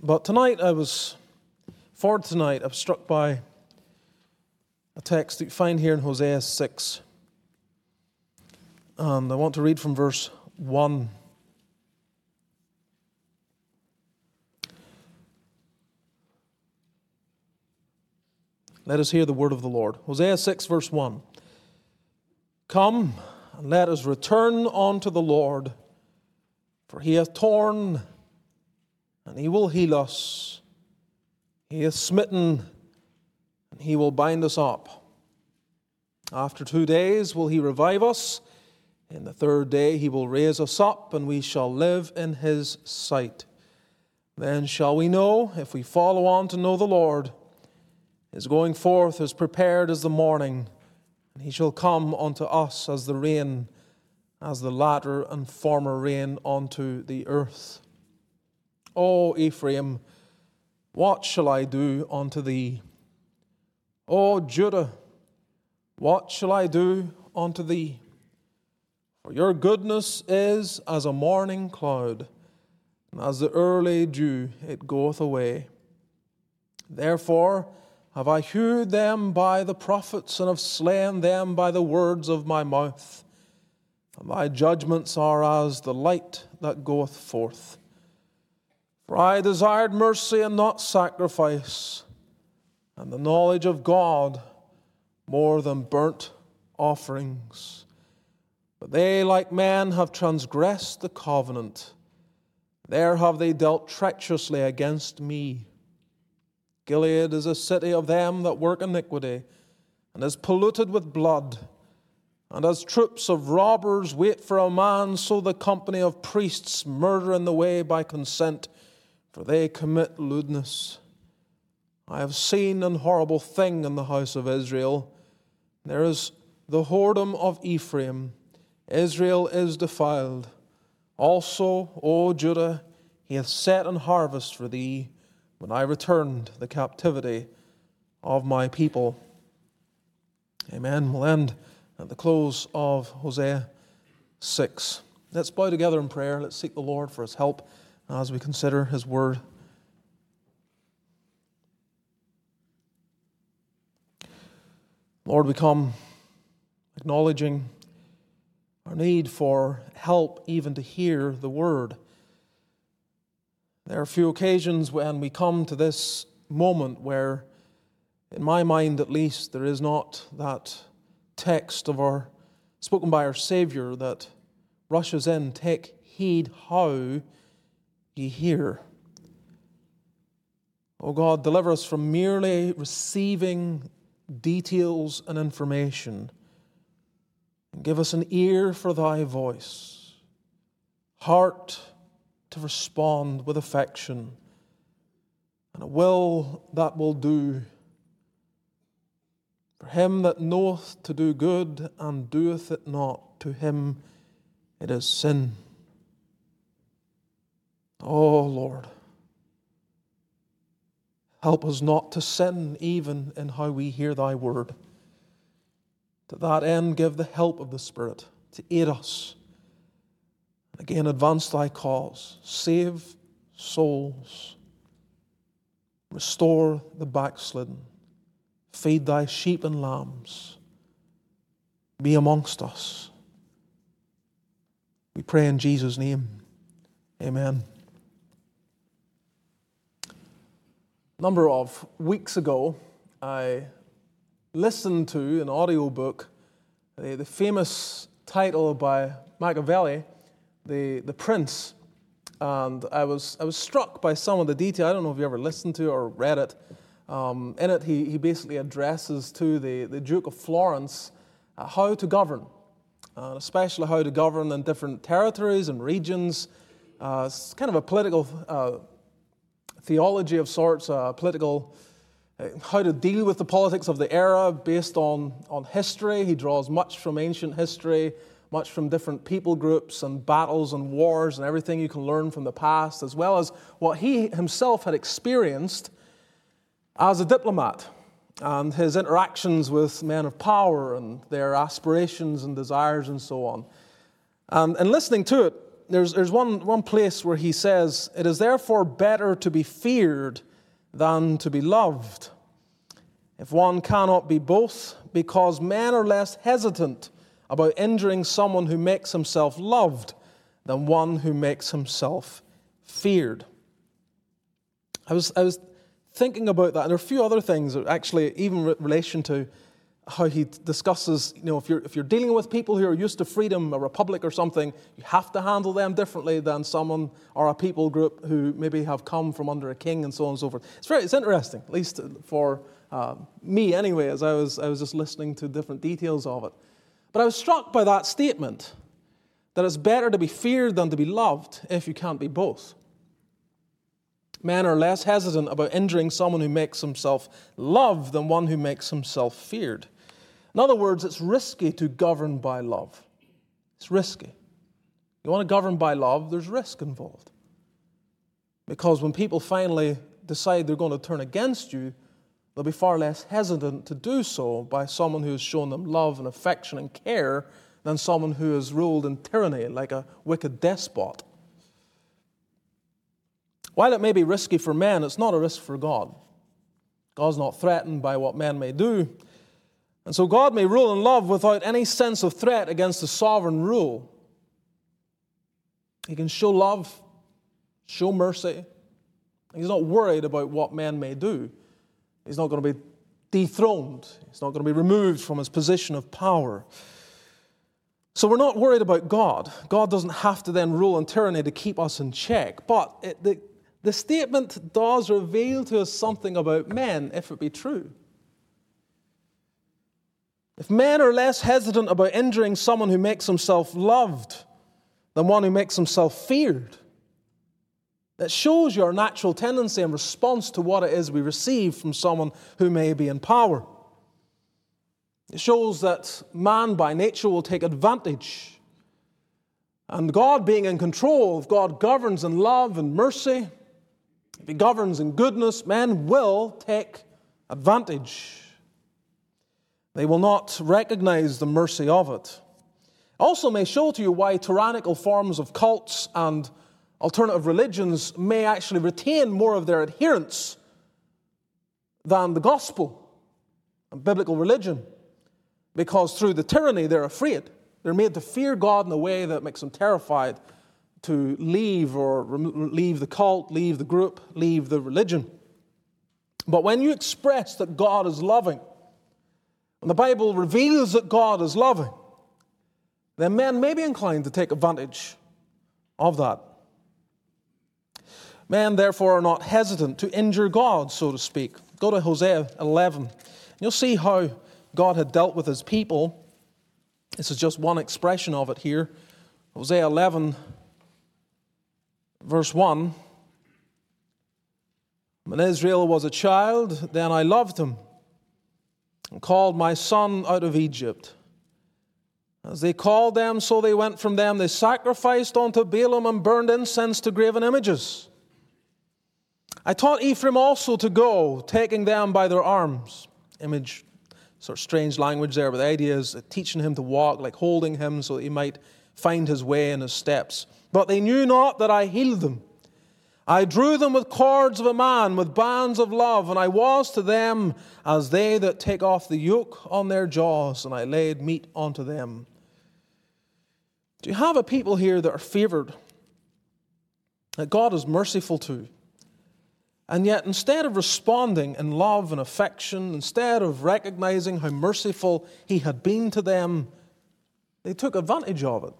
But tonight I was, for tonight, I was struck by a text that you find here in Hosea 6. And I want to read from verse 1. Let us hear the word of the Lord. Hosea 6, verse 1. Come, and let us return unto the Lord, for he hath torn, and he will heal us. He is smitten, and he will bind us up. After two days will he revive us. In the third day he will raise us up, and we shall live in his sight. Then shall we know, if we follow on to know the Lord, his going forth is prepared as the morning, and he shall come unto us as the rain, as the latter and former rain unto the earth. O Ephraim, what shall I do unto thee? O Judah, what shall I do unto thee? For your goodness is as a morning cloud, and as the early dew it goeth away. Therefore, have I hewed them by the prophets, and have slain them by the words of my mouth. And thy judgments are as the light that goeth forth. For I desired mercy and not sacrifice, and the knowledge of God more than burnt offerings. But they, like men, have transgressed the covenant. There have they dealt treacherously against me. Gilead is a city of them that work iniquity, and is polluted with blood. And as troops of robbers wait for a man, so the company of priests murder in the way by consent, for they commit lewdness. I have seen an horrible thing in the house of Israel. There is the whoredom of Ephraim. Israel is defiled. Also, O Judah, he hath set an harvest for thee when I returned the captivity of my people. Amen. We'll end at the close of Hosea 6. Let's bow together in prayer. Let's seek the Lord for his help as we consider his word. Lord, we come acknowledging our need for help even to hear the word. There are few occasions when we come to this moment where, in my mind at least, there is not that text of our spoken by our Savior that rushes in, take heed how ye hear. O oh God, deliver us from merely receiving details and information. And give us an ear for thy voice, heart to respond with affection, and a will that will do. For him that knoweth to do good and doeth it not, to him it is sin. Oh Lord, help us not to sin even in how we hear thy word. To that end, give the help of the Spirit to aid us Again, advance thy cause, save souls, restore the backslidden, feed thy sheep and lambs, be amongst us. We pray in Jesus' name. Amen. A number of weeks ago, I listened to an audiobook, the, the famous title by Machiavelli the, the Prince, and I was, I was struck by some of the detail. I don't know if you ever listened to or read it. Um, in it, he, he basically addresses to the, the Duke of Florence uh, how to govern, uh, especially how to govern in different territories and regions. Uh, it's kind of a political uh, theology of sorts, uh, political, uh, how to deal with the politics of the era based on, on history. He draws much from ancient history much from different people groups and battles and wars and everything you can learn from the past, as well as what he himself had experienced as a diplomat and his interactions with men of power and their aspirations and desires and so on. And, and listening to it, there's, there's one, one place where he says, It is therefore better to be feared than to be loved. If one cannot be both, because men are less hesitant about injuring someone who makes himself loved than one who makes himself feared. I was, I was thinking about that, and there are a few other things, actually, even in relation to how he discusses, you know, if you're, if you're dealing with people who are used to freedom, a republic or something, you have to handle them differently than someone or a people group who maybe have come from under a king and so on and so forth. It's very, it's interesting, at least for uh, me anyway, as I was, I was just listening to different details of it. But I was struck by that statement that it's better to be feared than to be loved if you can't be both. Men are less hesitant about injuring someone who makes himself loved than one who makes himself feared. In other words, it's risky to govern by love. It's risky. You want to govern by love, there's risk involved. Because when people finally decide they're going to turn against you, they'll be far less hesitant to do so by someone who has shown them love and affection and care than someone who has ruled in tyranny like a wicked despot. While it may be risky for men, it's not a risk for God. God's not threatened by what men may do. And so God may rule in love without any sense of threat against the sovereign rule. He can show love, show mercy. He's not worried about what men may do. He's not going to be dethroned, he's not going to be removed from his position of power. So we're not worried about God. God doesn't have to then rule in tyranny to keep us in check. But it, the, the statement does reveal to us something about men, if it be true. If men are less hesitant about injuring someone who makes himself loved than one who makes himself feared, it shows your natural tendency in response to what it is we receive from someone who may be in power. It shows that man by nature will take advantage. And God being in control, if God governs in love and mercy, if He governs in goodness, men will take advantage. They will not recognize the mercy of it. Also, may show to you why tyrannical forms of cults and alternative religions may actually retain more of their adherents than the gospel and biblical religion. Because through the tyranny, they're afraid. They're made to fear God in a way that makes them terrified to leave or leave the cult, leave the group, leave the religion. But when you express that God is loving, when the Bible reveals that God is loving, then men may be inclined to take advantage of that. Men, therefore, are not hesitant to injure God, so to speak. Go to Hosea 11. You'll see how God had dealt with his people. This is just one expression of it here. Hosea 11, verse 1. When Israel was a child, then I loved him and called my son out of Egypt. As they called them, so they went from them. They sacrificed unto Baalim and burned incense to graven images. I taught Ephraim also to go, taking them by their arms. Image, sort of strange language there, but the idea is teaching him to walk, like holding him so that he might find his way in his steps. But they knew not that I healed them. I drew them with cords of a man, with bands of love, and I was to them as they that take off the yoke on their jaws, and I laid meat unto them. Do you have a people here that are favored, that God is merciful to? And yet, instead of responding in love and affection, instead of recognizing how merciful He had been to them, they took advantage of it.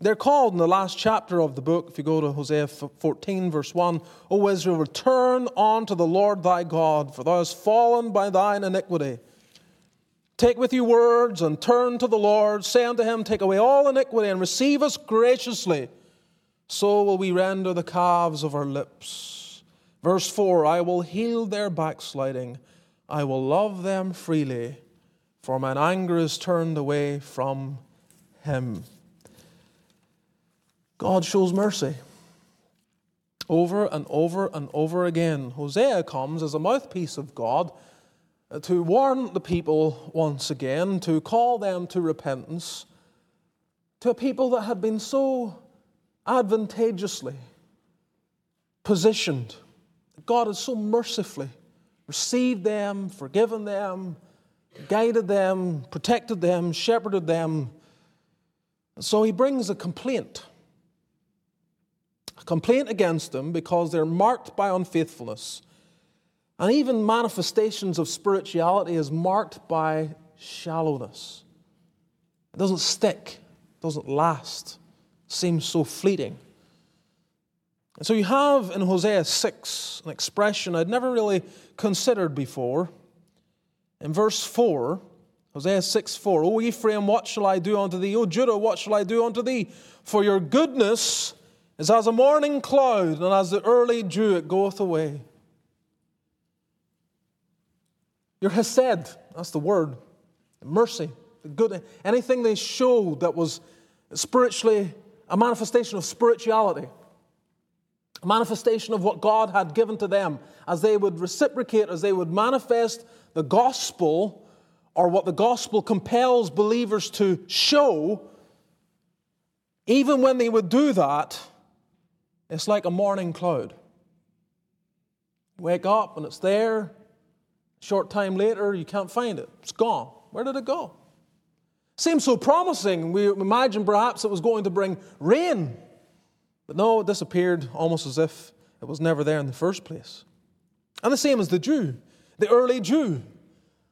They're called in the last chapter of the book, if you go to Hosea 14, verse 1, O Israel, return unto the Lord thy God, for thou hast fallen by thine iniquity. Take with you words and turn to the Lord. Say unto him, Take away all iniquity and receive us graciously. So will we render the calves of our lips. Verse 4 I will heal their backsliding, I will love them freely, for mine anger is turned away from him. God shows mercy. Over and over and over again, Hosea comes as a mouthpiece of God to warn the people once again, to call them to repentance, to a people that had been so advantageously positioned. God has so mercifully received them, forgiven them, guided them, protected them, shepherded them. So he brings a complaint. A complaint against them because they're marked by unfaithfulness. And even manifestations of spirituality is marked by shallowness. It doesn't stick, it doesn't last, it seems so fleeting. And so you have in Hosea 6 an expression I'd never really considered before. In verse 4, Hosea 6 4, O Ephraim, what shall I do unto thee? O Judah, what shall I do unto thee? For your goodness is as a morning cloud, and as the early dew it goeth away. Your hesed, that's the word, mercy, the good, anything they showed that was spiritually a manifestation of spirituality, a manifestation of what God had given to them, as they would reciprocate, as they would manifest the gospel or what the gospel compels believers to show, even when they would do that, it's like a morning cloud. Wake up and it's there, Short time later, you can't find it. It's gone. Where did it go? Seems so promising. We imagine perhaps it was going to bring rain. But no, it disappeared almost as if it was never there in the first place. And the same as the dew, the early dew.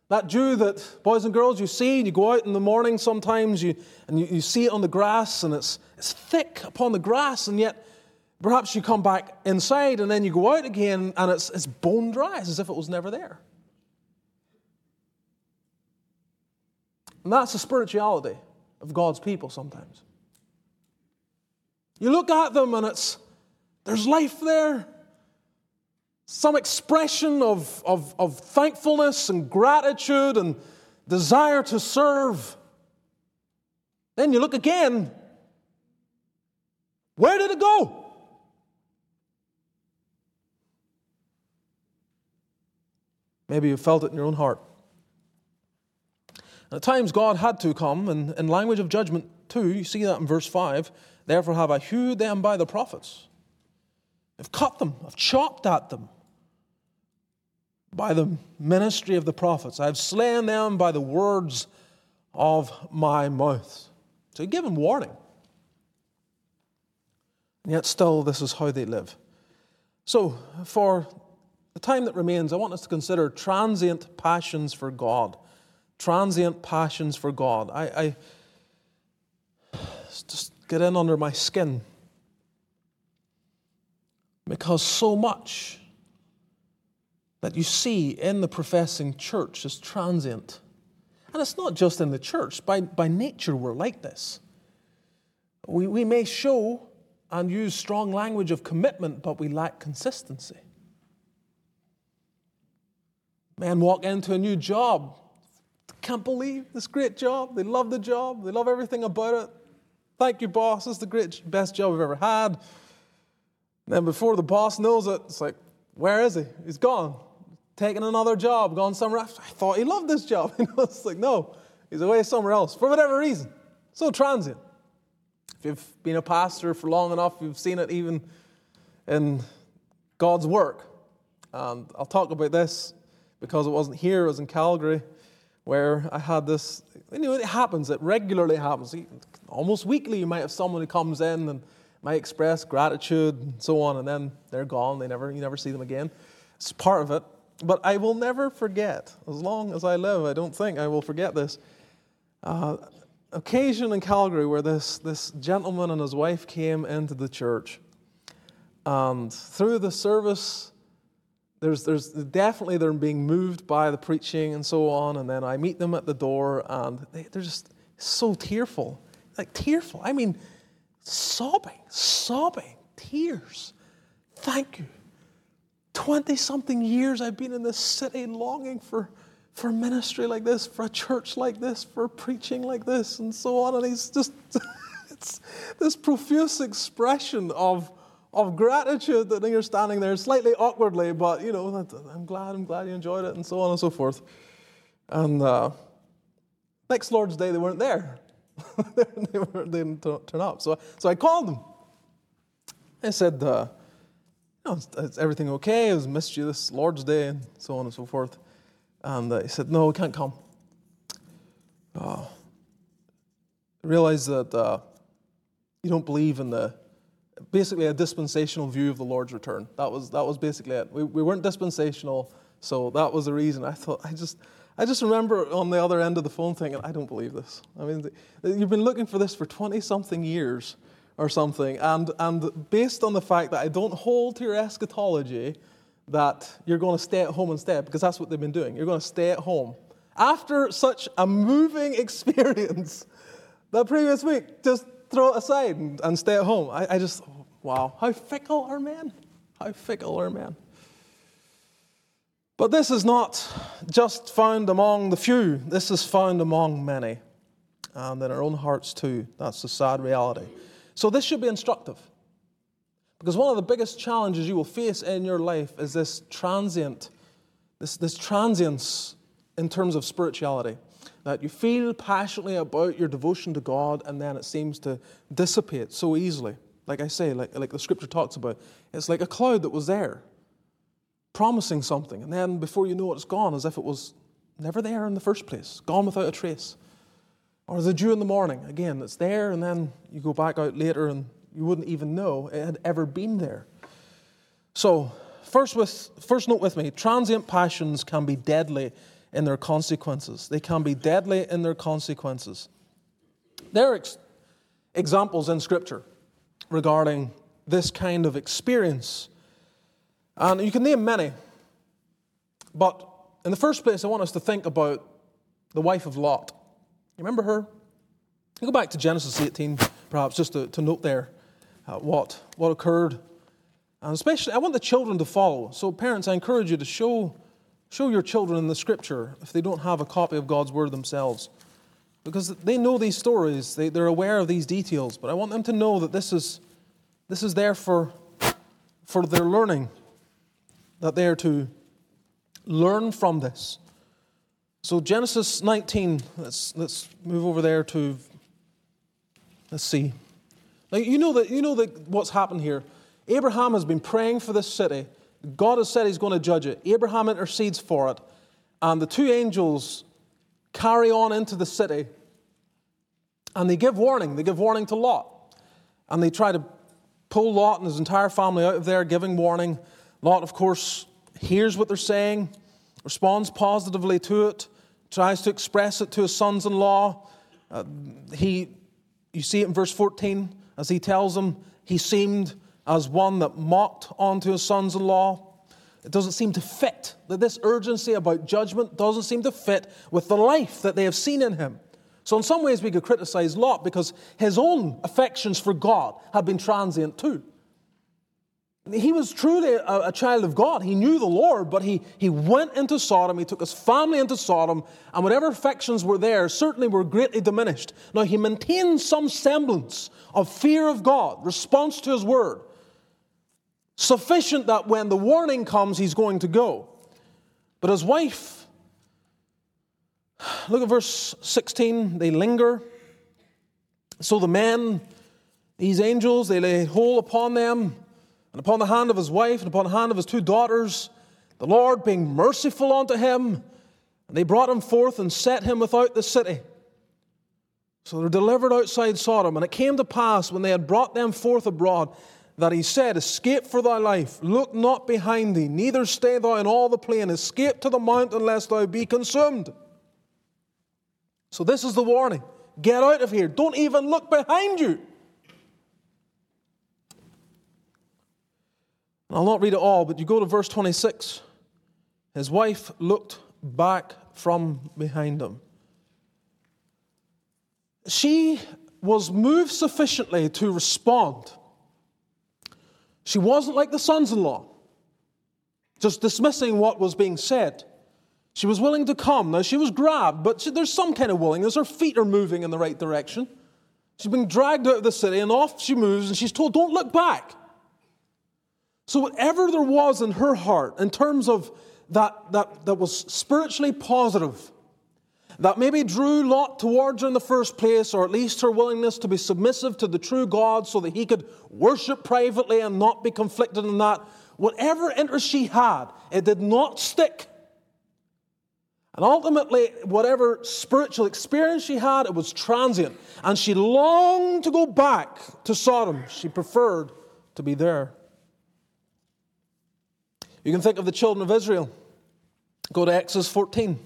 That dew that, boys and girls, you see, you go out in the morning sometimes you, and you, you see it on the grass and it's, it's thick upon the grass, and yet perhaps you come back inside and then you go out again and it's, it's bone dry, as if it was never there. And that's the spirituality of God's people sometimes. You look at them and it's there's life there, some expression of, of, of thankfulness and gratitude and desire to serve. Then you look again. Where did it go? Maybe you felt it in your own heart. At times, God had to come, and in language of judgment too, you see that in verse 5. Therefore, have I hewed them by the prophets. I've cut them, I've chopped at them by the ministry of the prophets. I've slain them by the words of my mouth. So he gave them warning. And yet, still, this is how they live. So, for the time that remains, I want us to consider transient passions for God transient passions for God. I, I just get in under my skin because so much that you see in the professing church is transient. And it's not just in the church, by, by nature, we're like this. We, we may show and use strong language of commitment, but we lack consistency. Men walk into a new job can't believe this great job. They love the job. They love everything about it. Thank you, boss. It's the great, best job I've ever had. And then before the boss knows it, it's like, where is he? He's gone. Taking another job, gone somewhere else. I thought he loved this job. You know, it's like, no, he's away somewhere else for whatever reason. So transient. If you've been a pastor for long enough, you've seen it even in God's work. And I'll talk about this because it wasn't here, it was in Calgary where I had this, you know, it happens, it regularly happens. Almost weekly, you might have someone who comes in and might express gratitude and so on, and then they're gone. They never, you never see them again. It's part of it. But I will never forget, as long as I live, I don't think I will forget this. Uh, occasion in Calgary where this, this gentleman and his wife came into the church. And through the service, there's, there's definitely they're being moved by the preaching and so on. And then I meet them at the door and they, they're just so tearful. Like tearful. I mean, sobbing, sobbing, tears. Thank you. 20 something years I've been in this city longing for, for ministry like this, for a church like this, for preaching like this, and so on. And he's just, it's this profuse expression of of gratitude that you're standing there slightly awkwardly, but you know, I'm glad, I'm glad you enjoyed it, and so on and so forth. And uh, next Lord's Day, they weren't there. they, were, they, didn't turn up. So, so I called them. I said, uh, you is, is everything okay? I was missed you this Lord's Day and so on and so forth. And uh, he said, no, we can't come. Uh, I realized that uh, you don't believe in the basically a dispensational view of the Lord's return. That was that was basically it. We, we weren't dispensational, so that was the reason. I thought I just I just remember on the other end of the phone thinking, I don't believe this. I mean, you've been looking for this for 20 something years or something, and, and based on the fact that I don't hold to your eschatology, that you're going to stay at home instead, because that's what they've been doing. You're going to stay at home. After such a moving experience the previous week, just throw it aside and, and stay at home. I, I just, wow, how fickle are men? How fickle are men? But this is not just found among the few, this is found among many, and in our own hearts too. That's the sad reality. So, this should be instructive. Because one of the biggest challenges you will face in your life is this transient, this, this transience in terms of spirituality. That you feel passionately about your devotion to God and then it seems to dissipate so easily. Like I say, like, like the scripture talks about, it's like a cloud that was there promising something, and then before you know it, it's gone as if it was never there in the first place, gone without a trace. Or the dew in the morning, again, it's there, and then you go back out later and you wouldn't even know it had ever been there. So, first, with, first note with me transient passions can be deadly in their consequences. They can be deadly in their consequences. There are ex- examples in Scripture regarding this kind of experience and you can name many. But in the first place, I want us to think about the wife of Lot. You remember her? You go back to Genesis 18, perhaps, just to, to note there uh, what, what occurred. And especially, I want the children to follow. So, parents, I encourage you to show, show your children in the scripture if they don't have a copy of God's word themselves. Because they know these stories, they, they're aware of these details. But I want them to know that this is, this is there for, for their learning that they are to learn from this. So, Genesis 19, let's, let's move over there to, let's see. Now, you know, that, you know that what's happened here. Abraham has been praying for this city. God has said he's going to judge it. Abraham intercedes for it. And the two angels carry on into the city. And they give warning. They give warning to Lot. And they try to pull Lot and his entire family out of there, giving warning. Lot, of course, hears what they're saying, responds positively to it, tries to express it to his sons in law. Uh, he, you see it in verse 14, as he tells them, he seemed as one that mocked onto his sons in law. It doesn't seem to fit, that this urgency about judgment doesn't seem to fit with the life that they have seen in him. So, in some ways, we could criticize Lot because his own affections for God have been transient too. He was truly a, a, child of God. He knew the Lord, but he, he went into Sodom. He took his family into Sodom, and whatever affections were there certainly were greatly diminished. Now, he maintained some semblance of fear of God, response to his word, sufficient that when the warning comes, he's going to go. But his wife, look at verse 16, they linger. So the men, these angels, they lay hold upon them and upon the hand of his wife, and upon the hand of his two daughters, the Lord being merciful unto him. And they brought him forth and set him without the city. So they're delivered outside Sodom. And it came to pass when they had brought them forth abroad that he said, Escape for thy life, look not behind thee, neither stay thou in all the plain, escape to the mountain lest thou be consumed. So this is the warning get out of here, don't even look behind you. I'll not read it all, but you go to verse 26. His wife looked back from behind him. She was moved sufficiently to respond. She wasn't like the sons in law, just dismissing what was being said. She was willing to come. Now, she was grabbed, but she, there's some kind of willingness. Her feet are moving in the right direction. She's been dragged out of the city, and off she moves, and she's told, Don't look back. So, whatever there was in her heart in terms of that, that, that was spiritually positive, that maybe drew Lot towards her in the first place, or at least her willingness to be submissive to the true God so that he could worship privately and not be conflicted in that. Whatever interest she had, it did not stick. And ultimately, whatever spiritual experience she had, it was transient. And she longed to go back to Sodom. She preferred to be there. You can think of the children of Israel. Go to Exodus 14.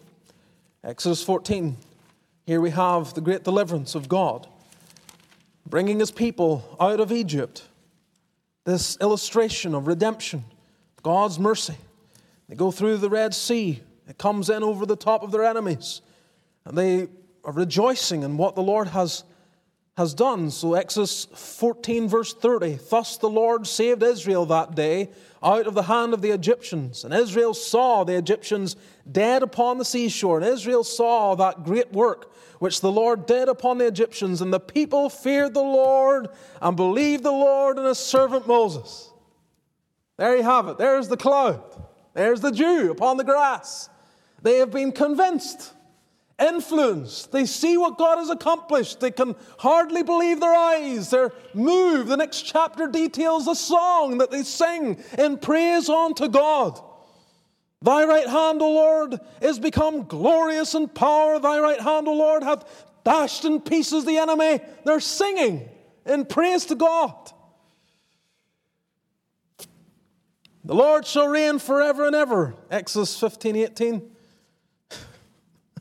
Exodus 14. Here we have the great deliverance of God, bringing his people out of Egypt. This illustration of redemption, God's mercy. They go through the Red Sea, it comes in over the top of their enemies, and they are rejoicing in what the Lord has, has done. So, Exodus 14, verse 30 Thus the Lord saved Israel that day out of the hand of the Egyptians. And Israel saw the Egyptians dead upon the seashore. And Israel saw that great work which the Lord did upon the Egyptians. And the people feared the Lord and believed the Lord and his servant Moses. There you have it. There's the cloud. There's the dew upon the grass. They have been convinced influenced. They see what God has accomplished. They can hardly believe their eyes. They're moved. The next chapter details a song that they sing in praise unto God. Thy right hand, O Lord, is become glorious in power. Thy right hand, O Lord, hath dashed in pieces the enemy. They're singing in praise to God. The Lord shall reign forever and ever. Exodus 15, 18.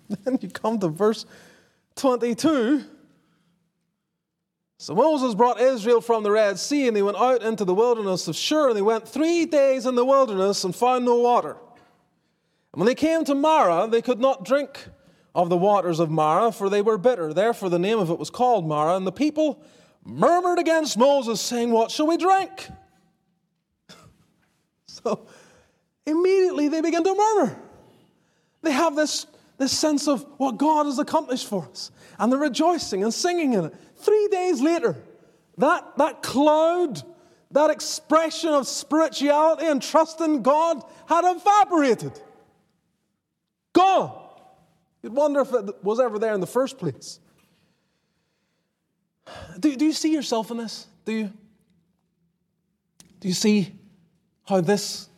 then you come to verse 22. So Moses brought Israel from the Red Sea, and they went out into the wilderness of Shur, and they went three days in the wilderness and found no water. And when they came to Marah, they could not drink of the waters of Marah, for they were bitter. Therefore, the name of it was called Marah. And the people murmured against Moses, saying, What shall we drink? so immediately they begin to murmur. They have this this sense of what God has accomplished for us. And they're rejoicing and singing in it. Three days later, that, that cloud, that expression of spirituality and trust in God had evaporated. Gone. You'd wonder if it was ever there in the first place. Do, do you see yourself in this? Do you? Do you see how this,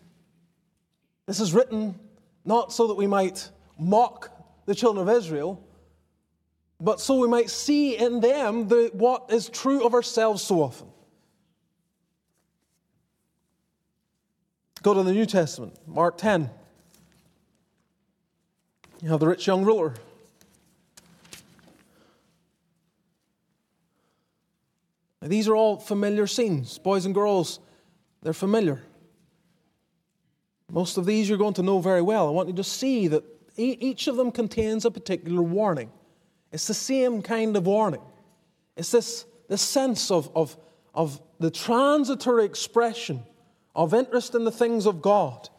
this is written not so that we might mock the children of Israel, but so we might see in them the, what is true of ourselves so often. Go to the New Testament, Mark 10. You have the rich young ruler. Now, these are all familiar scenes. Boys and girls, they're familiar. Most of these you're going to know very well. I want you to see that each of them contains a particular warning. It's the same kind of warning. It's this, this sense of, of, of the transitory expression of interest in the things of God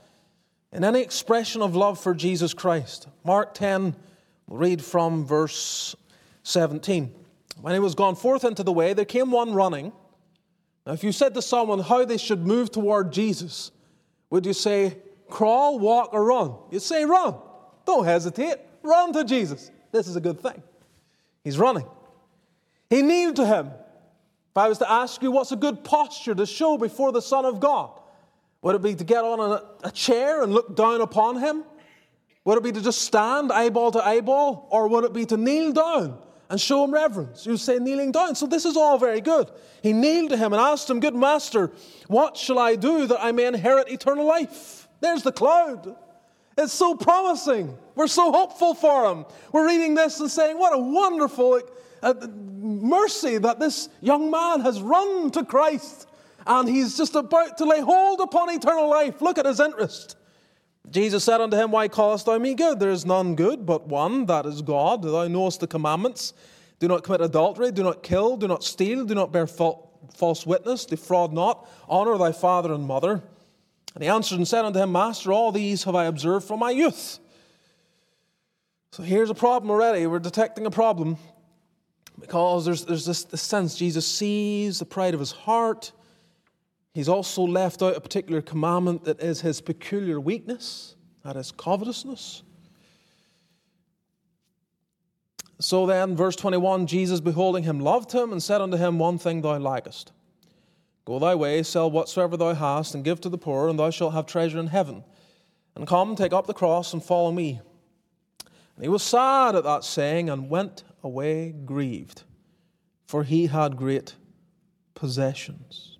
and any expression of love for Jesus Christ. Mark 10, we'll read from verse 17. When he was gone forth into the way, there came one running. Now, if you said to someone how they should move toward Jesus, would you say, crawl, walk, or run? You'd say, run. Don't hesitate. Run to Jesus. This is a good thing. He's running. He kneeled to him. If I was to ask you what's a good posture to show before the Son of God, would it be to get on a, a chair and look down upon him? Would it be to just stand eyeball to eyeball? Or would it be to kneel down and show him reverence? You say kneeling down. So this is all very good. He kneeled to him and asked him, Good master, what shall I do that I may inherit eternal life? There's the cloud. It's so promising. We're so hopeful for him. We're reading this and saying, What a wonderful uh, mercy that this young man has run to Christ and he's just about to lay hold upon eternal life. Look at his interest. Jesus said unto him, Why callest thou me good? There is none good but one, that is God. Thou knowest the commandments. Do not commit adultery, do not kill, do not steal, do not bear false witness, defraud not, honor thy father and mother. And he answered and said unto him, Master, all these have I observed from my youth. So here's a problem already. We're detecting a problem because there's, there's this, this sense Jesus sees the pride of his heart. He's also left out a particular commandment that is his peculiar weakness, that is covetousness. So then, verse 21 Jesus, beholding him, loved him and said unto him, One thing thou lackest. Go thy way, sell whatsoever thou hast, and give to the poor, and thou shalt have treasure in heaven. And come, take up the cross, and follow me. And he was sad at that saying, and went away grieved, for he had great possessions.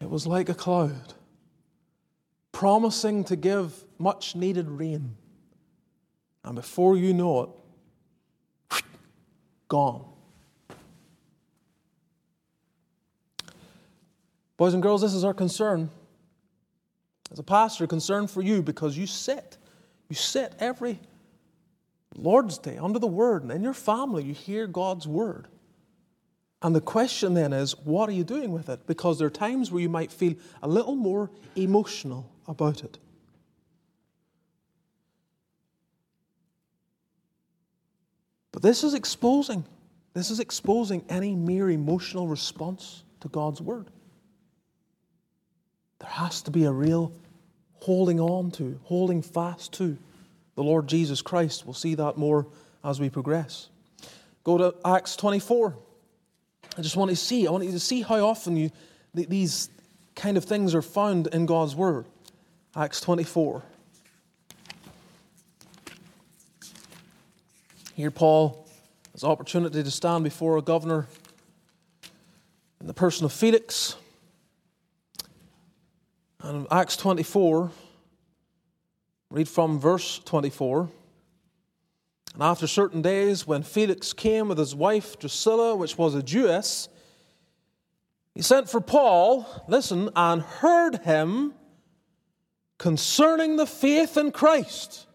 It was like a cloud, promising to give much needed rain. And before you know it, gone. Boys and girls, this is our concern. As a pastor, concern for you because you sit. You sit every Lord's Day under the Word, and in your family, you hear God's Word. And the question then is, what are you doing with it? Because there are times where you might feel a little more emotional about it. But this is exposing. This is exposing any mere emotional response to God's Word. There has to be a real holding on to, holding fast to the Lord Jesus Christ. We'll see that more as we progress. Go to Acts 24. I just want to see, I want you to see how often you, these kind of things are found in God's Word. Acts 24. Here, Paul has opportunity to stand before a governor in the person of Felix. And Acts 24, read from verse 24. And after certain days, when Felix came with his wife Drusilla, which was a Jewess, he sent for Paul, listen, and heard him concerning the faith in Christ.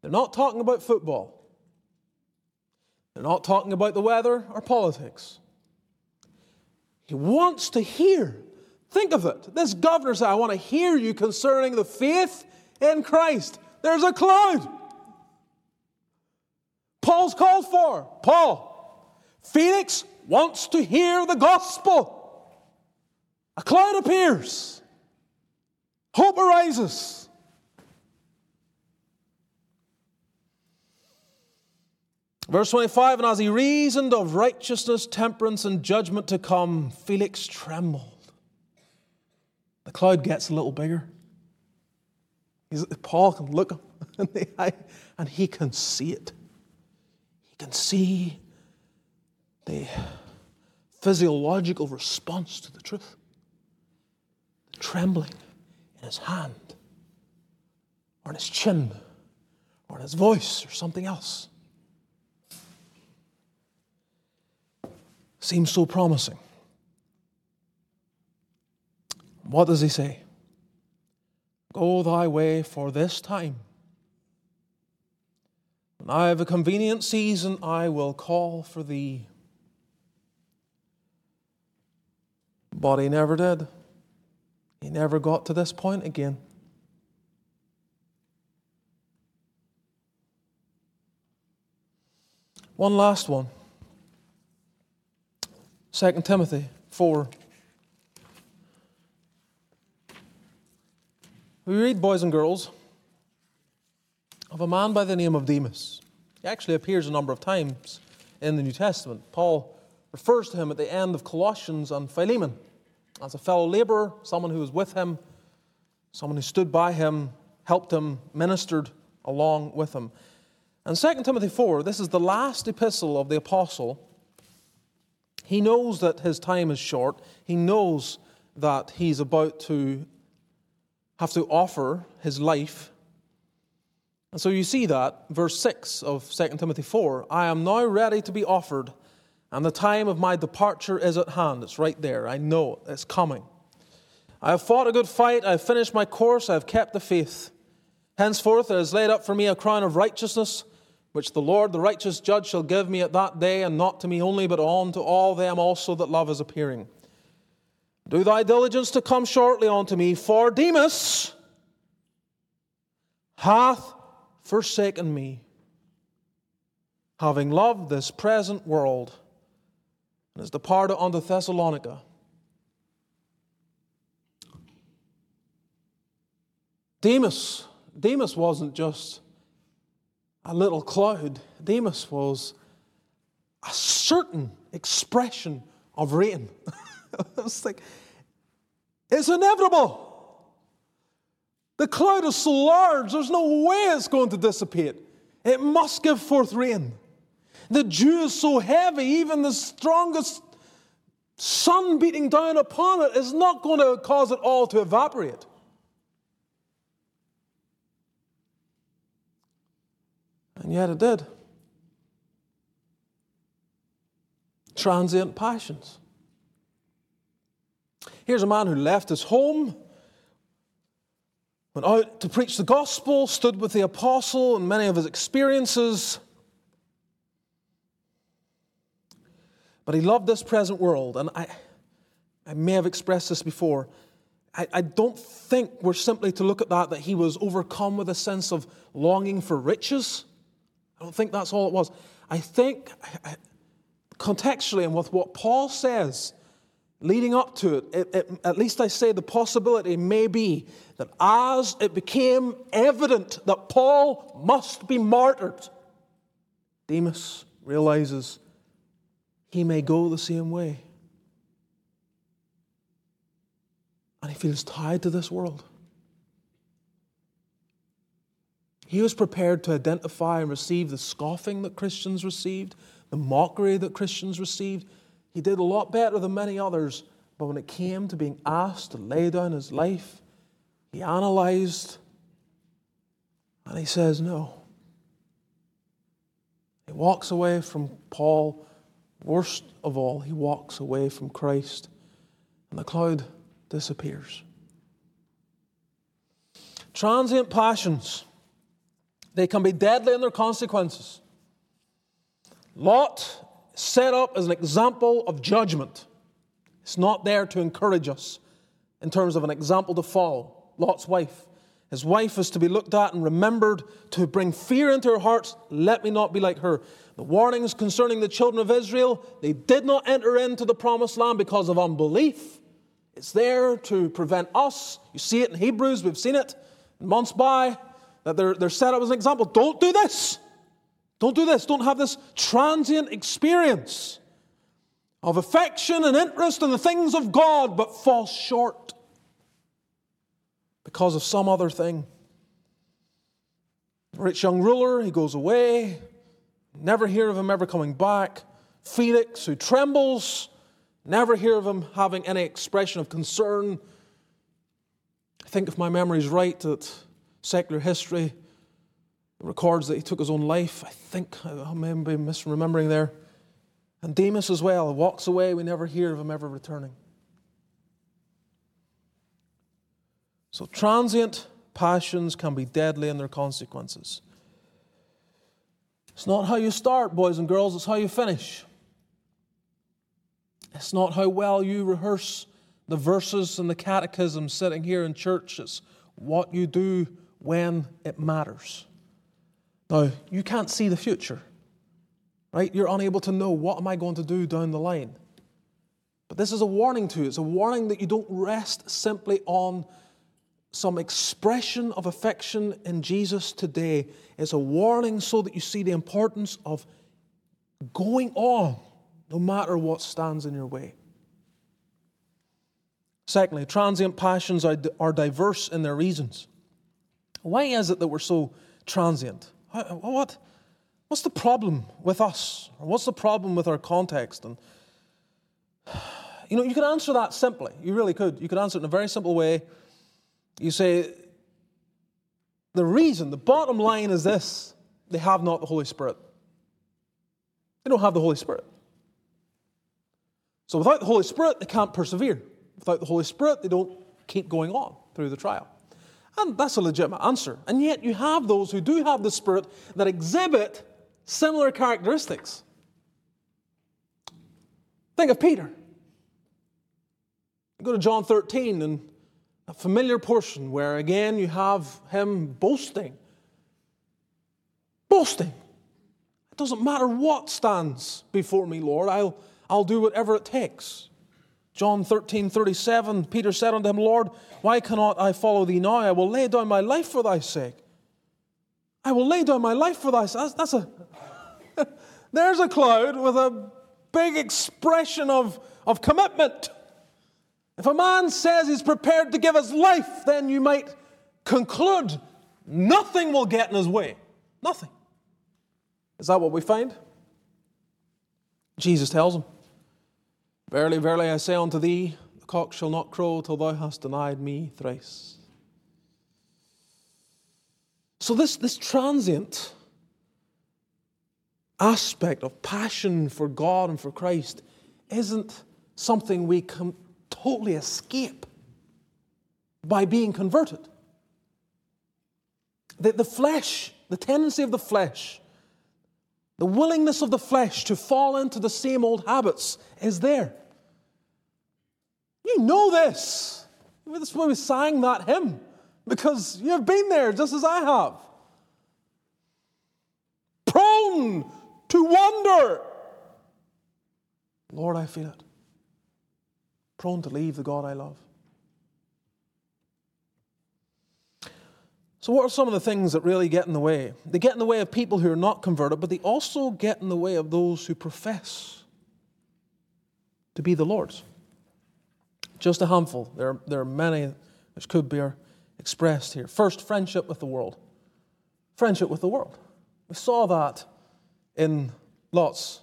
They're not talking about football. They're not talking about the weather or politics. He wants to hear Think of it. This governor said, I want to hear you concerning the faith in Christ. There's a cloud. Paul's called for. Paul, Felix wants to hear the gospel. A cloud appears. Hope arises. Verse 25 And as he reasoned of righteousness, temperance, and judgment to come, Felix trembled. The cloud gets a little bigger. Paul can look in the eye and he can see it. He can see the physiological response to the truth. The trembling in his hand, or in his chin, or in his voice, or something else. Seems so promising. What does he say? Go thy way for this time. When I have a convenient season, I will call for thee. But he never did. He never got to this point again. One last one. 2 Timothy 4 We read, boys and girls, of a man by the name of Demas. He actually appears a number of times in the New Testament. Paul refers to him at the end of Colossians and Philemon as a fellow laborer, someone who was with him, someone who stood by him, helped him, ministered along with him. And 2 Timothy 4, this is the last epistle of the apostle. He knows that his time is short. He knows that he's about to have to offer his life. And so you see that, verse 6 of 2 Timothy 4 I am now ready to be offered, and the time of my departure is at hand. It's right there. I know it's coming. I have fought a good fight. I have finished my course. I have kept the faith. Henceforth, there is laid up for me a crown of righteousness, which the Lord, the righteous judge, shall give me at that day, and not to me only, but on to all them also that love is appearing. Do thy diligence to come shortly unto me, for Demas hath forsaken me, having loved this present world, and is departed unto Thessalonica. Demas, Demas wasn't just a little cloud, Demas was a certain expression of rain. I was like, it's inevitable. The cloud is so large, there's no way it's going to dissipate. It must give forth rain. The dew is so heavy, even the strongest sun beating down upon it is not going to cause it all to evaporate. And yet it did. Transient passions. Here's a man who left his home, went out to preach the gospel, stood with the apostle and many of his experiences. But he loved this present world. And I, I may have expressed this before. I, I don't think we're simply to look at that, that he was overcome with a sense of longing for riches. I don't think that's all it was. I think, contextually, and with what Paul says leading up to it, it, it, at least I say the possibility may be that as it became evident that Paul must be martyred, Demas realizes he may go the same way. And he feels tied to this world. He was prepared to identify and receive the scoffing that Christians received, the mockery that Christians received. He did a lot better than many others, but when it came to being asked to lay down his life, he analyzed and he says no. He walks away from Paul Worst of all, he walks away from Christ and the cloud disappears. Transient passions, they can be deadly in their consequences. Lot set up as an example of judgment. It's not there to encourage us in terms of an example to follow. Lot's wife. His wife is to be looked at and remembered to bring fear into her hearts. Let me not be like her. The warnings concerning the children of Israel, they did not enter into the promised land because of unbelief. It's there to prevent us. You see it in Hebrews, we've seen it in months by, that they're, they're set up as an example. Don't do this. Don't do this. Don't have this transient experience of affection and interest in the things of God, but fall short because of some other thing. Rich young ruler, he goes away, Never hear of him ever coming back. Felix, who trembles, never hear of him having any expression of concern. I think, if my memory is right, that secular history records that he took his own life. I think I may be misremembering there. And Demas as well walks away. We never hear of him ever returning. So, transient passions can be deadly in their consequences. It's not how you start, boys and girls, it's how you finish. It's not how well you rehearse the verses and the catechism sitting here in church. It's what you do when it matters. Now, you can't see the future, right? You're unable to know what am I going to do down the line. But this is a warning to you. It's a warning that you don't rest simply on some expression of affection in Jesus today It's a warning so that you see the importance of going on no matter what stands in your way. Secondly, transient passions are, are diverse in their reasons. Why is it that we're so transient? What, what's the problem with us? What's the problem with our context? And you know, you could answer that simply. You really could. You could answer it in a very simple way. You say, the reason, the bottom line is this they have not the Holy Spirit. They don't have the Holy Spirit. So without the Holy Spirit, they can't persevere. Without the Holy Spirit, they don't keep going on through the trial. And that's a legitimate answer. And yet you have those who do have the Spirit that exhibit similar characteristics. Think of Peter. Go to John 13 and a familiar portion where again you have him boasting. Boasting. It doesn't matter what stands before me, Lord, I'll, I'll do whatever it takes. John 13, 37, Peter said unto him, Lord, why cannot I follow thee now? I will lay down my life for thy sake. I will lay down my life for thy That's, that's a. there's a cloud with a big expression of, of commitment. If a man says he's prepared to give his life, then you might conclude nothing will get in his way. Nothing. Is that what we find? Jesus tells him, Verily, verily, I say unto thee, the cock shall not crow till thou hast denied me thrice. So, this, this transient aspect of passion for God and for Christ isn't something we can totally escape by being converted. The, the flesh, the tendency of the flesh, the willingness of the flesh to fall into the same old habits is there. You know this. That's why we sang that hymn, because you've been there just as I have. Prone to wander. Lord, I feel it prone to leave the God I love. So, what are some of the things that really get in the way? They get in the way of people who are not converted, but they also get in the way of those who profess to be the Lord's. Just a handful. There are, there are many which could be expressed here. First, friendship with the world. Friendship with the world. We saw that in Lot's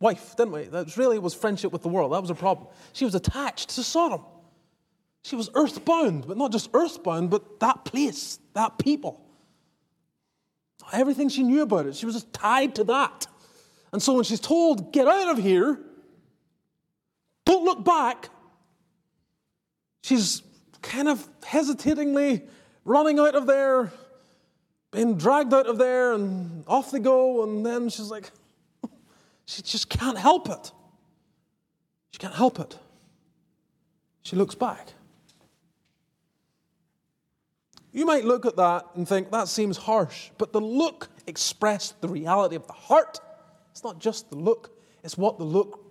wife, didn't we? That really was friendship with the world. That was a problem. She was attached to Sodom. She was earthbound, but not just earthbound, but that place, that people. Everything she knew about it, she was just tied to that. And so when she's told, get out of here, don't look back, she's kind of hesitatingly running out of there, being dragged out of there, and off they go. And then she's like, she just can't help it. She can't help it. She looks back. You might look at that and think that seems harsh, but the look expressed the reality of the heart. It's not just the look, it's what the look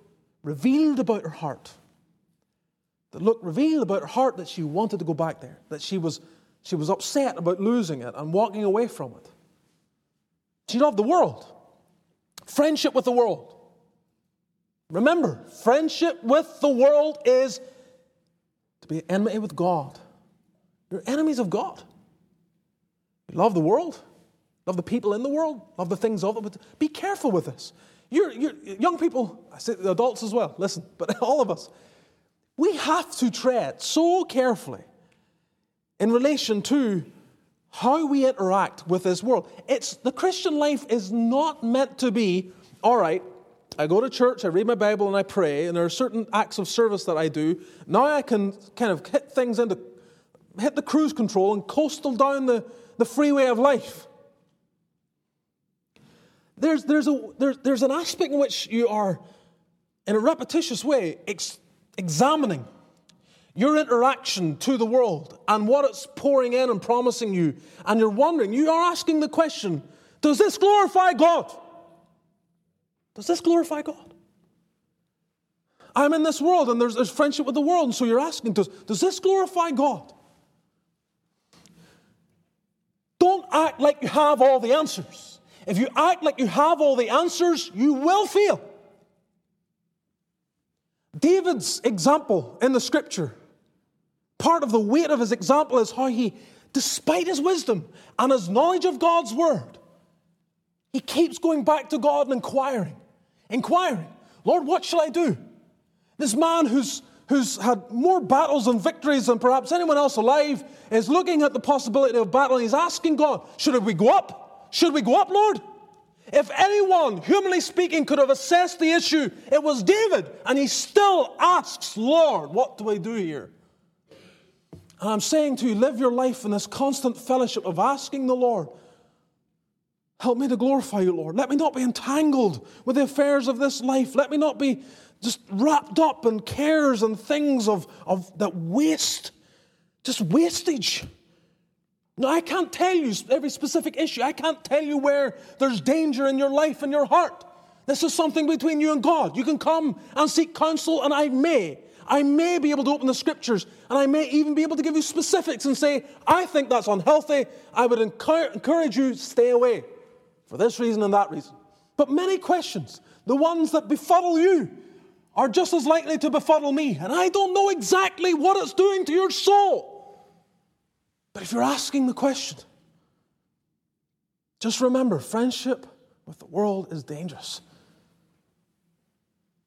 revealed about her heart. The look revealed about her heart that she wanted to go back there, that she was, she was upset about losing it and walking away from it. She loved the world. Friendship with the world. Remember, friendship with the world is to be enmity with God. You're enemies of God. You love the world, love the people in the world, love the things of it. But be careful with this. You're, you're, young people, I say adults as well, listen, but all of us, we have to tread so carefully in relation to how we interact with this world. It's the Christian life is not meant to be, all right, I go to church, I read my Bible, and I pray, and there are certain acts of service that I do. Now I can kind of hit things into, hit the cruise control and coastal down the, the freeway of life. There's, there's, a, there's, there's an aspect in which you are, in a repetitious way, examining your interaction to the world and what it's pouring in and promising you. And you're wondering, you are asking the question Does this glorify God? Does this glorify God? I'm in this world and there's, there's friendship with the world, and so you're asking, does, does this glorify God? Don't act like you have all the answers. If you act like you have all the answers, you will fail. David's example in the scripture Part of the weight of his example is how he, despite his wisdom and his knowledge of God's word, he keeps going back to God and inquiring, inquiring, Lord, what shall I do? This man who's, who's had more battles and victories than perhaps anyone else alive is looking at the possibility of battle and he's asking God, should we go up? Should we go up, Lord? If anyone, humanly speaking, could have assessed the issue, it was David. And he still asks, Lord, what do I do here? And I'm saying to you, live your life in this constant fellowship of asking the Lord, help me to glorify you, Lord. Let me not be entangled with the affairs of this life. Let me not be just wrapped up in cares and things of, of that waste, just wastage. Now, I can't tell you every specific issue. I can't tell you where there's danger in your life and your heart. This is something between you and God. You can come and seek counsel, and I may. I may be able to open the scriptures and I may even be able to give you specifics and say, I think that's unhealthy. I would encourage you stay away for this reason and that reason. But many questions, the ones that befuddle you, are just as likely to befuddle me. And I don't know exactly what it's doing to your soul. But if you're asking the question, just remember friendship with the world is dangerous.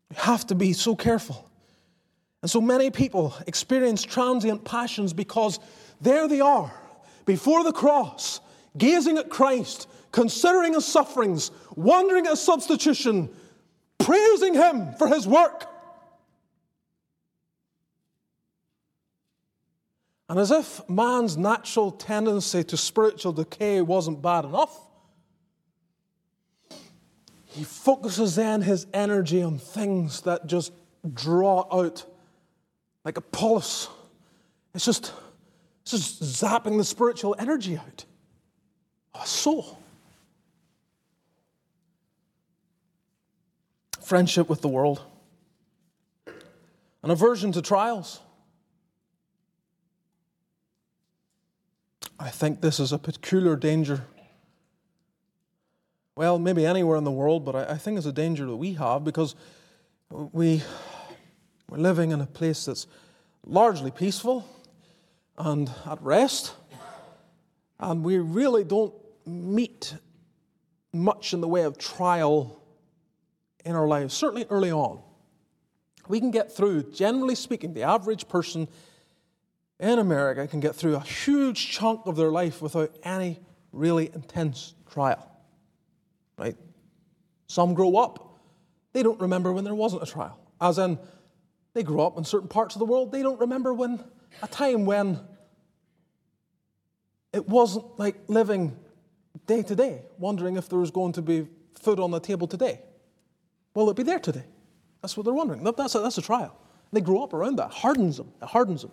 We have to be so careful. And so many people experience transient passions because there they are, before the cross, gazing at Christ, considering his sufferings, wondering at his substitution, praising him for his work. And as if man's natural tendency to spiritual decay wasn't bad enough, he focuses then his energy on things that just draw out like a pulse. It's just, it's just zapping the spiritual energy out of a soul. Friendship with the world, an aversion to trials. I think this is a peculiar danger. Well, maybe anywhere in the world, but I, I think it's a danger that we have because we, we're living in a place that's largely peaceful and at rest, and we really don't meet much in the way of trial in our lives, certainly early on. We can get through, generally speaking, the average person in America can get through a huge chunk of their life without any really intense trial. Right? Some grow up, they don't remember when there wasn't a trial. As in, they grow up in certain parts of the world, they don't remember when a time when it wasn't like living day to day, wondering if there was going to be food on the table today. Will it be there today? That's what they're wondering. That's a, that's a trial. They grow up around that. Hardens them. It hardens them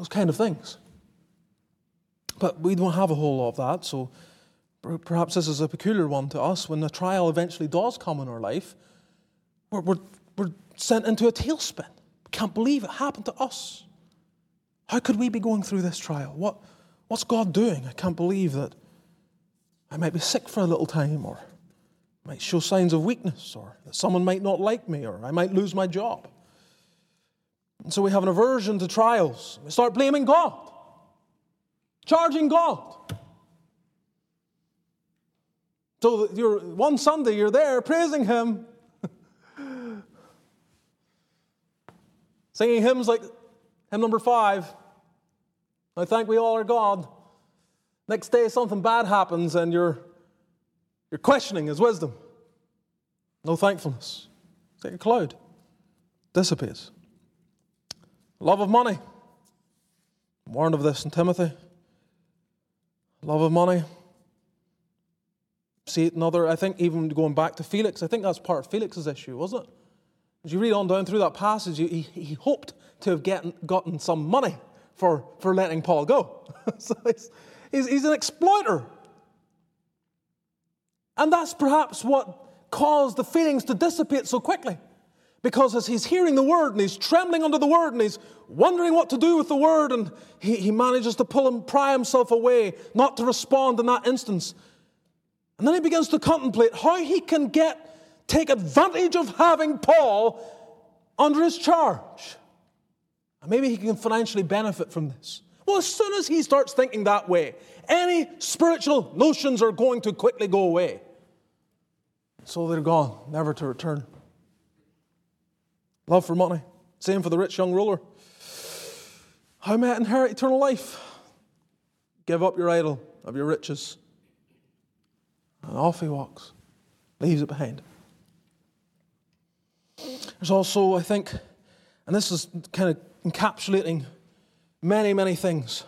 those kind of things. But we don't have a whole lot of that, so perhaps this is a peculiar one to us. When the trial eventually does come in our life, we're, we're, we're sent into a tailspin. We can't believe it happened to us. How could we be going through this trial? What, what's God doing? I can't believe that I might be sick for a little time, or might show signs of weakness, or that someone might not like me, or I might lose my job. And so we have an aversion to trials. We start blaming God, charging God. So you're, one Sunday you're there praising Him, singing hymns like hymn number five. I thank we all our God. Next day something bad happens and you're, you're questioning His wisdom. No thankfulness. It's like a cloud, dissipates. Love of money. I'm warned of this in Timothy. Love of money. See it in other, I think even going back to Felix, I think that's part of Felix's issue, wasn't it? As you read on down through that passage, he, he hoped to have getting, gotten some money for, for letting Paul go. so he's, he's, he's an exploiter. And that's perhaps what caused the feelings to dissipate so quickly. Because as he's hearing the word and he's trembling under the word and he's wondering what to do with the word, and he, he manages to pull and pry himself away, not to respond in that instance. And then he begins to contemplate how he can get take advantage of having Paul under his charge. And maybe he can financially benefit from this. Well, as soon as he starts thinking that way, any spiritual notions are going to quickly go away. So they're gone, never to return. Love for money. Same for the rich young ruler. How may I inherit eternal life? Give up your idol of your riches. And off he walks, leaves it behind. There's also, I think, and this is kind of encapsulating many, many things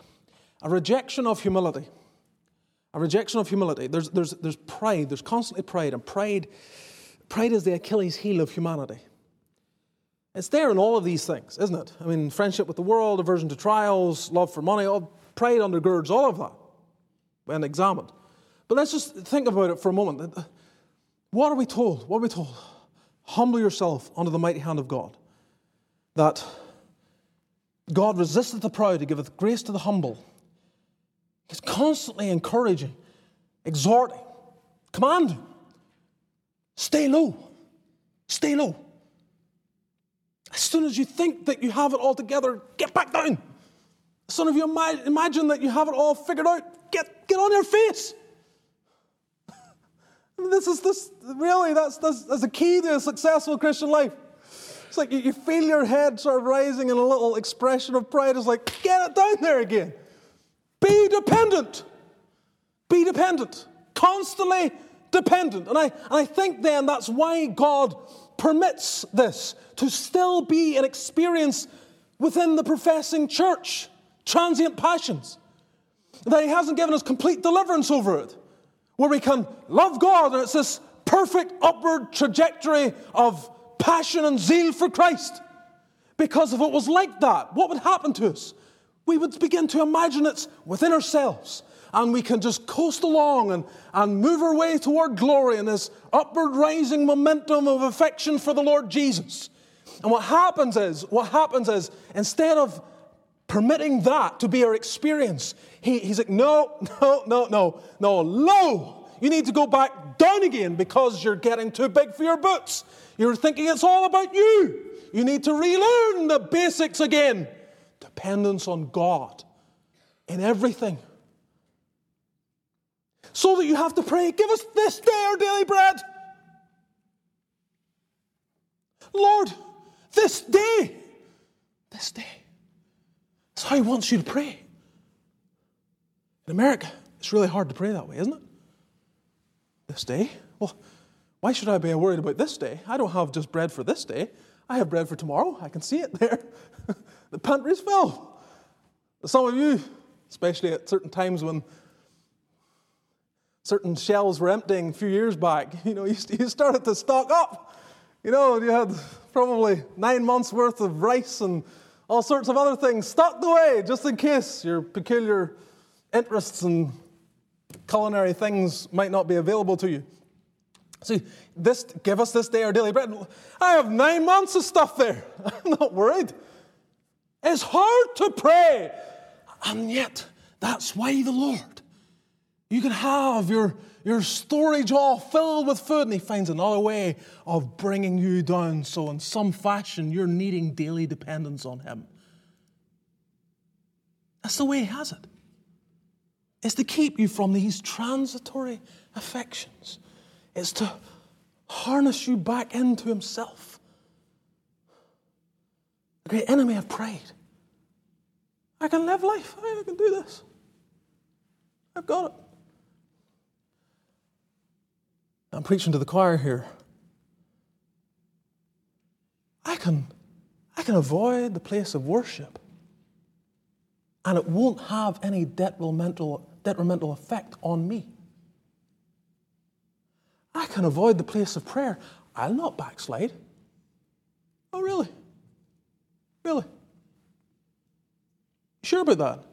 a rejection of humility. A rejection of humility. There's, there's, there's pride, there's constantly pride, and pride, pride is the Achilles heel of humanity. It's there in all of these things, isn't it? I mean, friendship with the world, aversion to trials, love for money, all, pride undergirds all of that when examined. But let's just think about it for a moment. What are we told? What are we told? Humble yourself under the mighty hand of God. that God resisteth the proud, He giveth grace to the humble. He's constantly encouraging, exhorting, commanding. Stay low. Stay low. As soon as you think that you have it all together, get back down. Soon as you imagine that you have it all figured out, get, get on your face. this is this really that's, that's, that's the key to a successful Christian life. It's like you, you feel your head sort of rising and a little expression of pride. It's like, get it down there again. Be dependent. Be dependent. Constantly dependent. And I, and I think then that's why God permits this to still be an experience within the professing church transient passions. That He hasn't given us complete deliverance over it, where we can love God and it's this perfect upward trajectory of passion and zeal for Christ. Because if it was like that, what would happen to us? We would begin to imagine it's within ourselves and we can just coast along and, and move our way toward glory in this upward rising momentum of affection for the Lord Jesus. And what happens is, what happens is, instead of permitting that to be our experience, he, he's like, no, no, no, no, no, low. You need to go back down again because you're getting too big for your boots. You're thinking it's all about you. You need to relearn the basics again. Dependence on God in everything so that you have to pray, Give us this day our daily bread. Lord, this day, this day. That's how He wants you to pray. In America, it's really hard to pray that way, isn't it? This day? Well, why should I be worried about this day? I don't have just bread for this day. I have bread for tomorrow. I can see it there. the pantry's full. Some of you, especially at certain times when certain shelves were emptying a few years back, you know, you, you started to stock up. You know, you had probably nine months worth of rice and all sorts of other things stocked away just in case your peculiar interests and culinary things might not be available to you. See, this give us this day our daily bread. I have nine months of stuff there. I'm not worried. It's hard to pray. And yet, that's why the Lord you can have your, your storage all filled with food, and he finds another way of bringing you down. So, in some fashion, you're needing daily dependence on him. That's the way he has it. It's to keep you from these transitory affections, it's to harness you back into himself. The great enemy of pride. I can live life, I can do this. I've got it. I'm preaching to the choir here. I can, I can avoid the place of worship, and it won't have any detrimental, detrimental effect on me. I can avoid the place of prayer. I'll not backslide. Oh, really? Really? sure about that?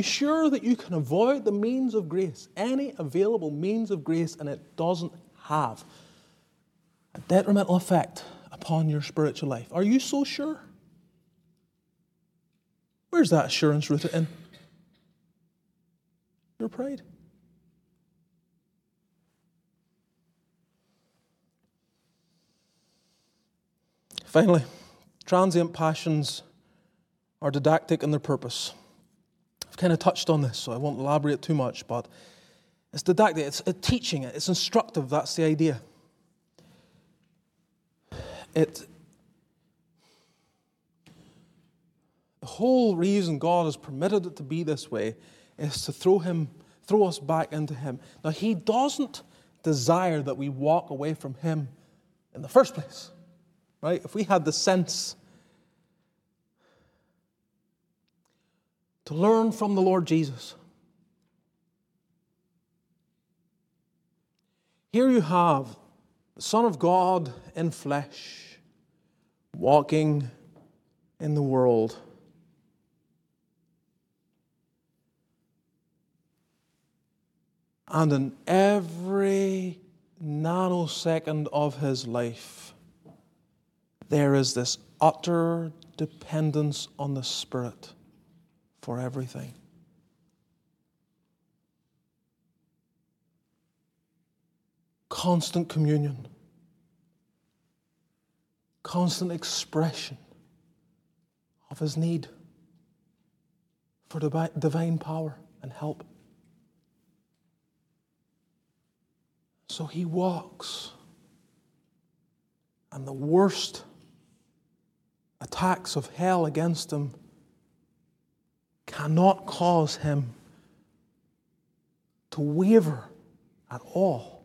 You sure that you can avoid the means of grace, any available means of grace, and it doesn't have a detrimental effect upon your spiritual life? Are you so sure? Where's that assurance rooted in? Your pride. Finally, transient passions are didactic in their purpose kind of touched on this, so I won't elaborate too much, but it's didactic, it's, teaching, it's instructive, that's the idea. It, the whole reason God has permitted it to be this way is to throw him, throw us back into Him. Now, He doesn't desire that we walk away from Him in the first place, right? If we had the sense to learn from the Lord Jesus. Here you have the Son of God in flesh, walking in the world. And in every nanosecond of his life, there is this utter dependence on the Spirit for everything. Constant communion, constant expression of his need for divine power and help. So he walks, and the worst attacks of hell against him cannot cause him to waver at all.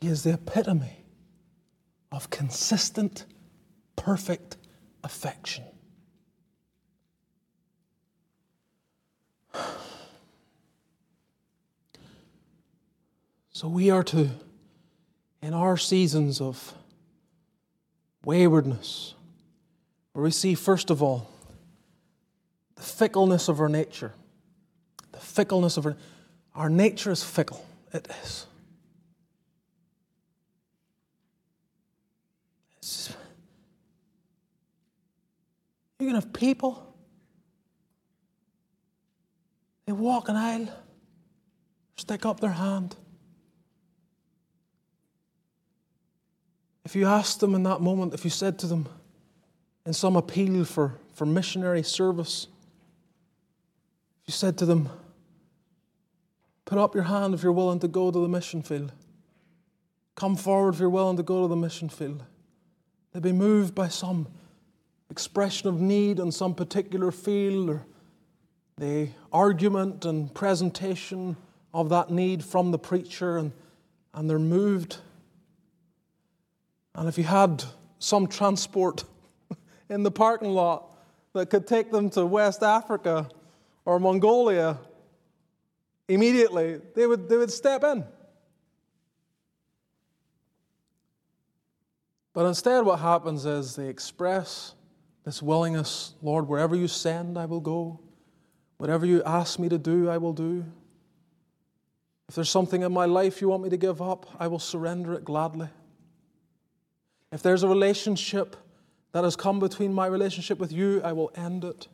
He is the epitome of consistent, perfect affection. So we are to, in our seasons of waywardness, where we see, first of all, the fickleness of our nature. The fickleness of our our nature is fickle. It is. It's, you can have people, they walk an aisle, stick up their hand. If you asked them in that moment, if you said to them, in some appeal for, for missionary service. If you said to them, Put up your hand if you're willing to go to the mission field. Come forward if you're willing to go to the mission field. They'd be moved by some expression of need in some particular field or the argument and presentation of that need from the preacher, and, and they're moved. And if you had some transport in the parking lot that could take them to West Africa or Mongolia immediately, they would, they would step in. But instead, what happens is they express this willingness Lord, wherever you send, I will go. Whatever you ask me to do, I will do. If there's something in my life you want me to give up, I will surrender it gladly. If there's a relationship that has come between my relationship with you, I will end it.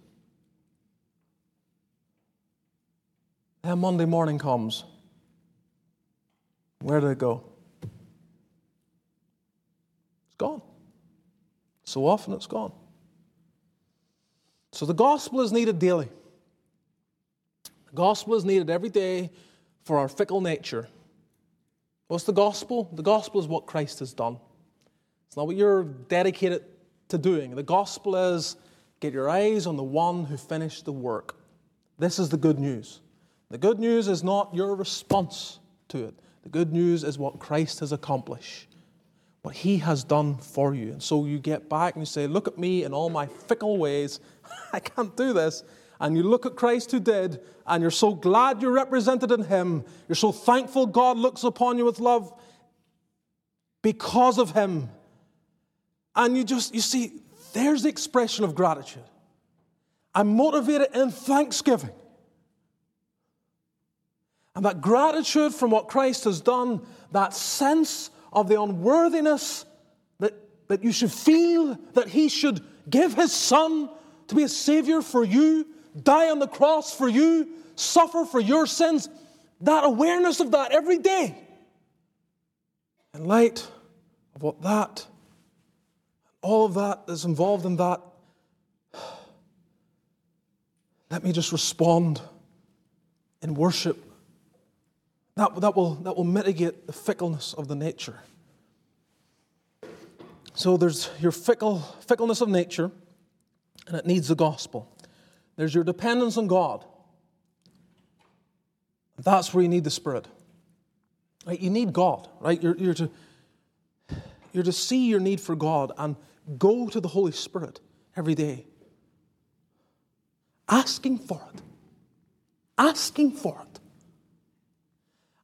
Then Monday morning comes. Where did it go? It's gone. So often it's gone. So the gospel is needed daily. The gospel is needed every day for our fickle nature. What's the gospel? The gospel is what Christ has done. It's not what you're dedicated to doing. The gospel is get your eyes on the one who finished the work. This is the good news. The good news is not your response to it, the good news is what Christ has accomplished, what he has done for you. And so you get back and you say, Look at me in all my fickle ways. I can't do this. And you look at Christ who did, and you're so glad you're represented in him. You're so thankful God looks upon you with love because of him. And you just, you see, there's the expression of gratitude. I'm motivated in thanksgiving. And that gratitude from what Christ has done, that sense of the unworthiness that, that you should feel that He should give His Son to be a Savior for you, die on the cross for you, suffer for your sins, that awareness of that every day, in light of what that all of that is involved in that, let me just respond in worship. That, that, will, that will mitigate the fickleness of the nature. So there's your fickle, fickleness of nature, and it needs the gospel. There's your dependence on God. That's where you need the Spirit. Right? You need God, right? You're, you're, to, you're to see your need for God and Go to the Holy Spirit every day, asking for it. Asking for it.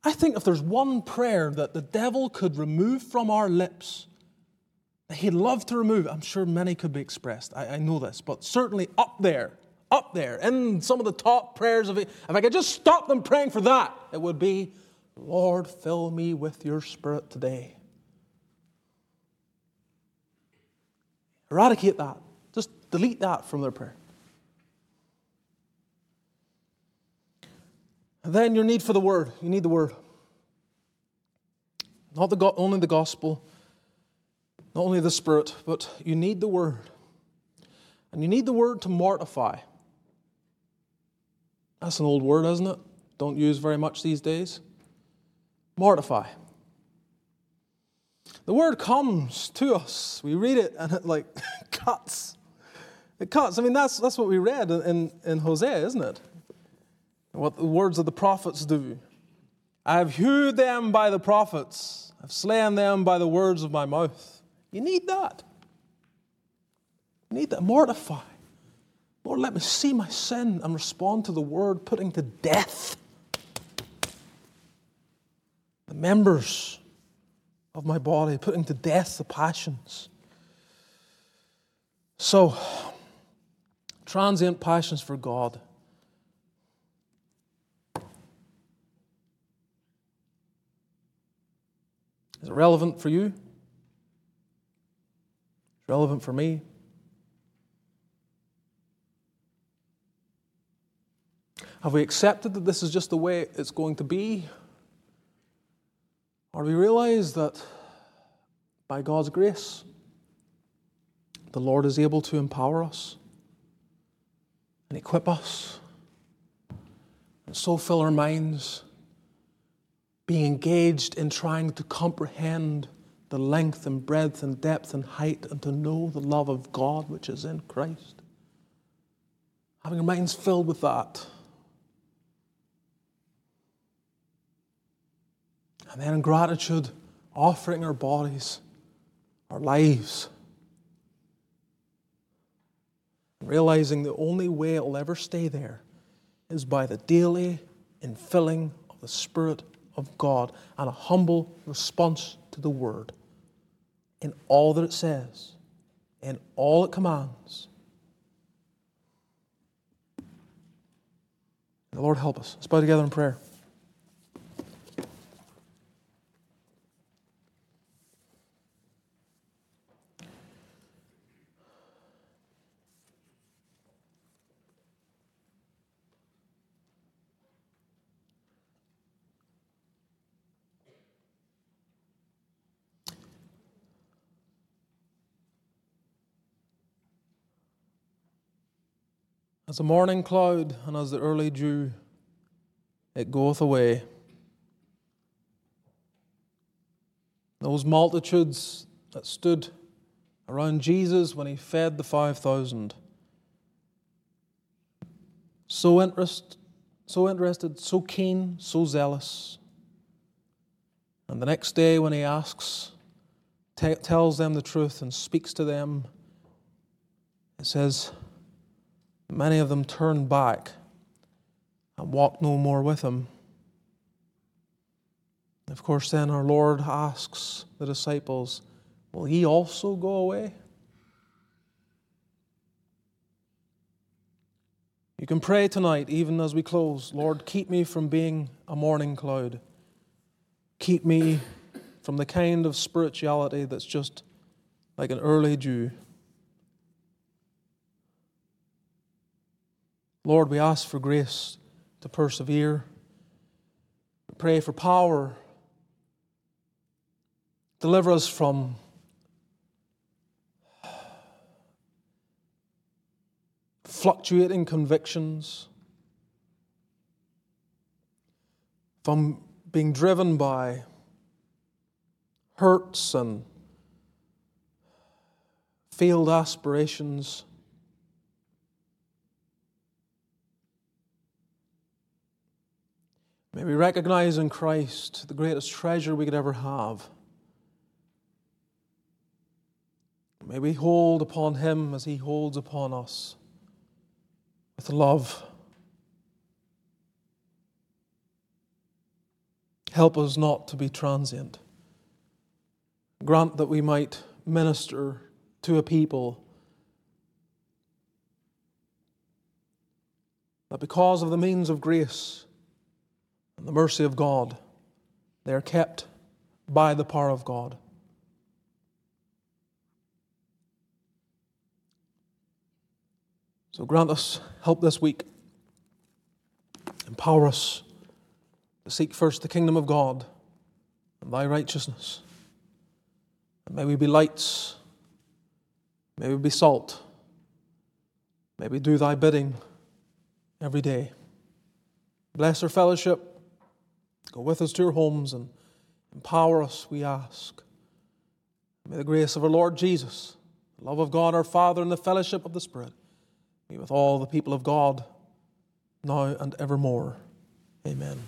I think if there's one prayer that the devil could remove from our lips, that he'd love to remove, I'm sure many could be expressed. I, I know this, but certainly up there, up there, in some of the top prayers of it, if I could just stop them praying for that, it would be, Lord, fill me with your Spirit today. Eradicate that. Just delete that from their prayer. And then your need for the Word. You need the Word. Not the, only the gospel, not only the Spirit, but you need the Word. And you need the Word to mortify. That's an old word, isn't it? Don't use very much these days. Mortify. The word comes to us. We read it and it like cuts. It cuts. I mean, that's, that's what we read in, in Hosea, isn't it? What the words of the prophets do. I have hewed them by the prophets, I've slain them by the words of my mouth. You need that. You need that. Mortify. Lord, let me see my sin and respond to the word putting to death the members of my body, putting to death the passions. So, transient passions for God. Is it relevant for you? It's relevant for me. Have we accepted that this is just the way it's going to be? Or we realize that by God's grace, the Lord is able to empower us and equip us and so fill our minds being engaged in trying to comprehend the length and breadth and depth and height and to know the love of God which is in Christ. Having our minds filled with that And then in gratitude, offering our bodies, our lives, realizing the only way it'll ever stay there is by the daily infilling of the Spirit of God and a humble response to the Word in all that it says, in all it commands. The Lord help us. Let's bow together in prayer. As the morning cloud and as the early dew, it goeth away. Those multitudes that stood around Jesus when he fed the 5,000, so, interest, so interested, so keen, so zealous. And the next day, when he asks, t- tells them the truth, and speaks to them, it says, Many of them turned back and walked no more with him. Of course, then our Lord asks the disciples, Will ye also go away? You can pray tonight, even as we close Lord, keep me from being a morning cloud. Keep me from the kind of spirituality that's just like an early dew. Lord, we ask for grace to persevere. We pray for power. Deliver us from fluctuating convictions, from being driven by hurts and failed aspirations. May we recognize in Christ the greatest treasure we could ever have. May we hold upon Him as He holds upon us with love. Help us not to be transient. Grant that we might minister to a people that because of the means of grace, the mercy of God, They are kept by the power of God. So grant us help this week. Empower us to seek first the kingdom of God and thy righteousness. And may we be lights. May we be salt. May we do thy bidding every day. Bless our fellowship. Go with us to our homes and empower us, we ask. May the grace of our Lord Jesus, the love of God our Father, and the fellowship of the Spirit be with all the people of God now and evermore. Amen.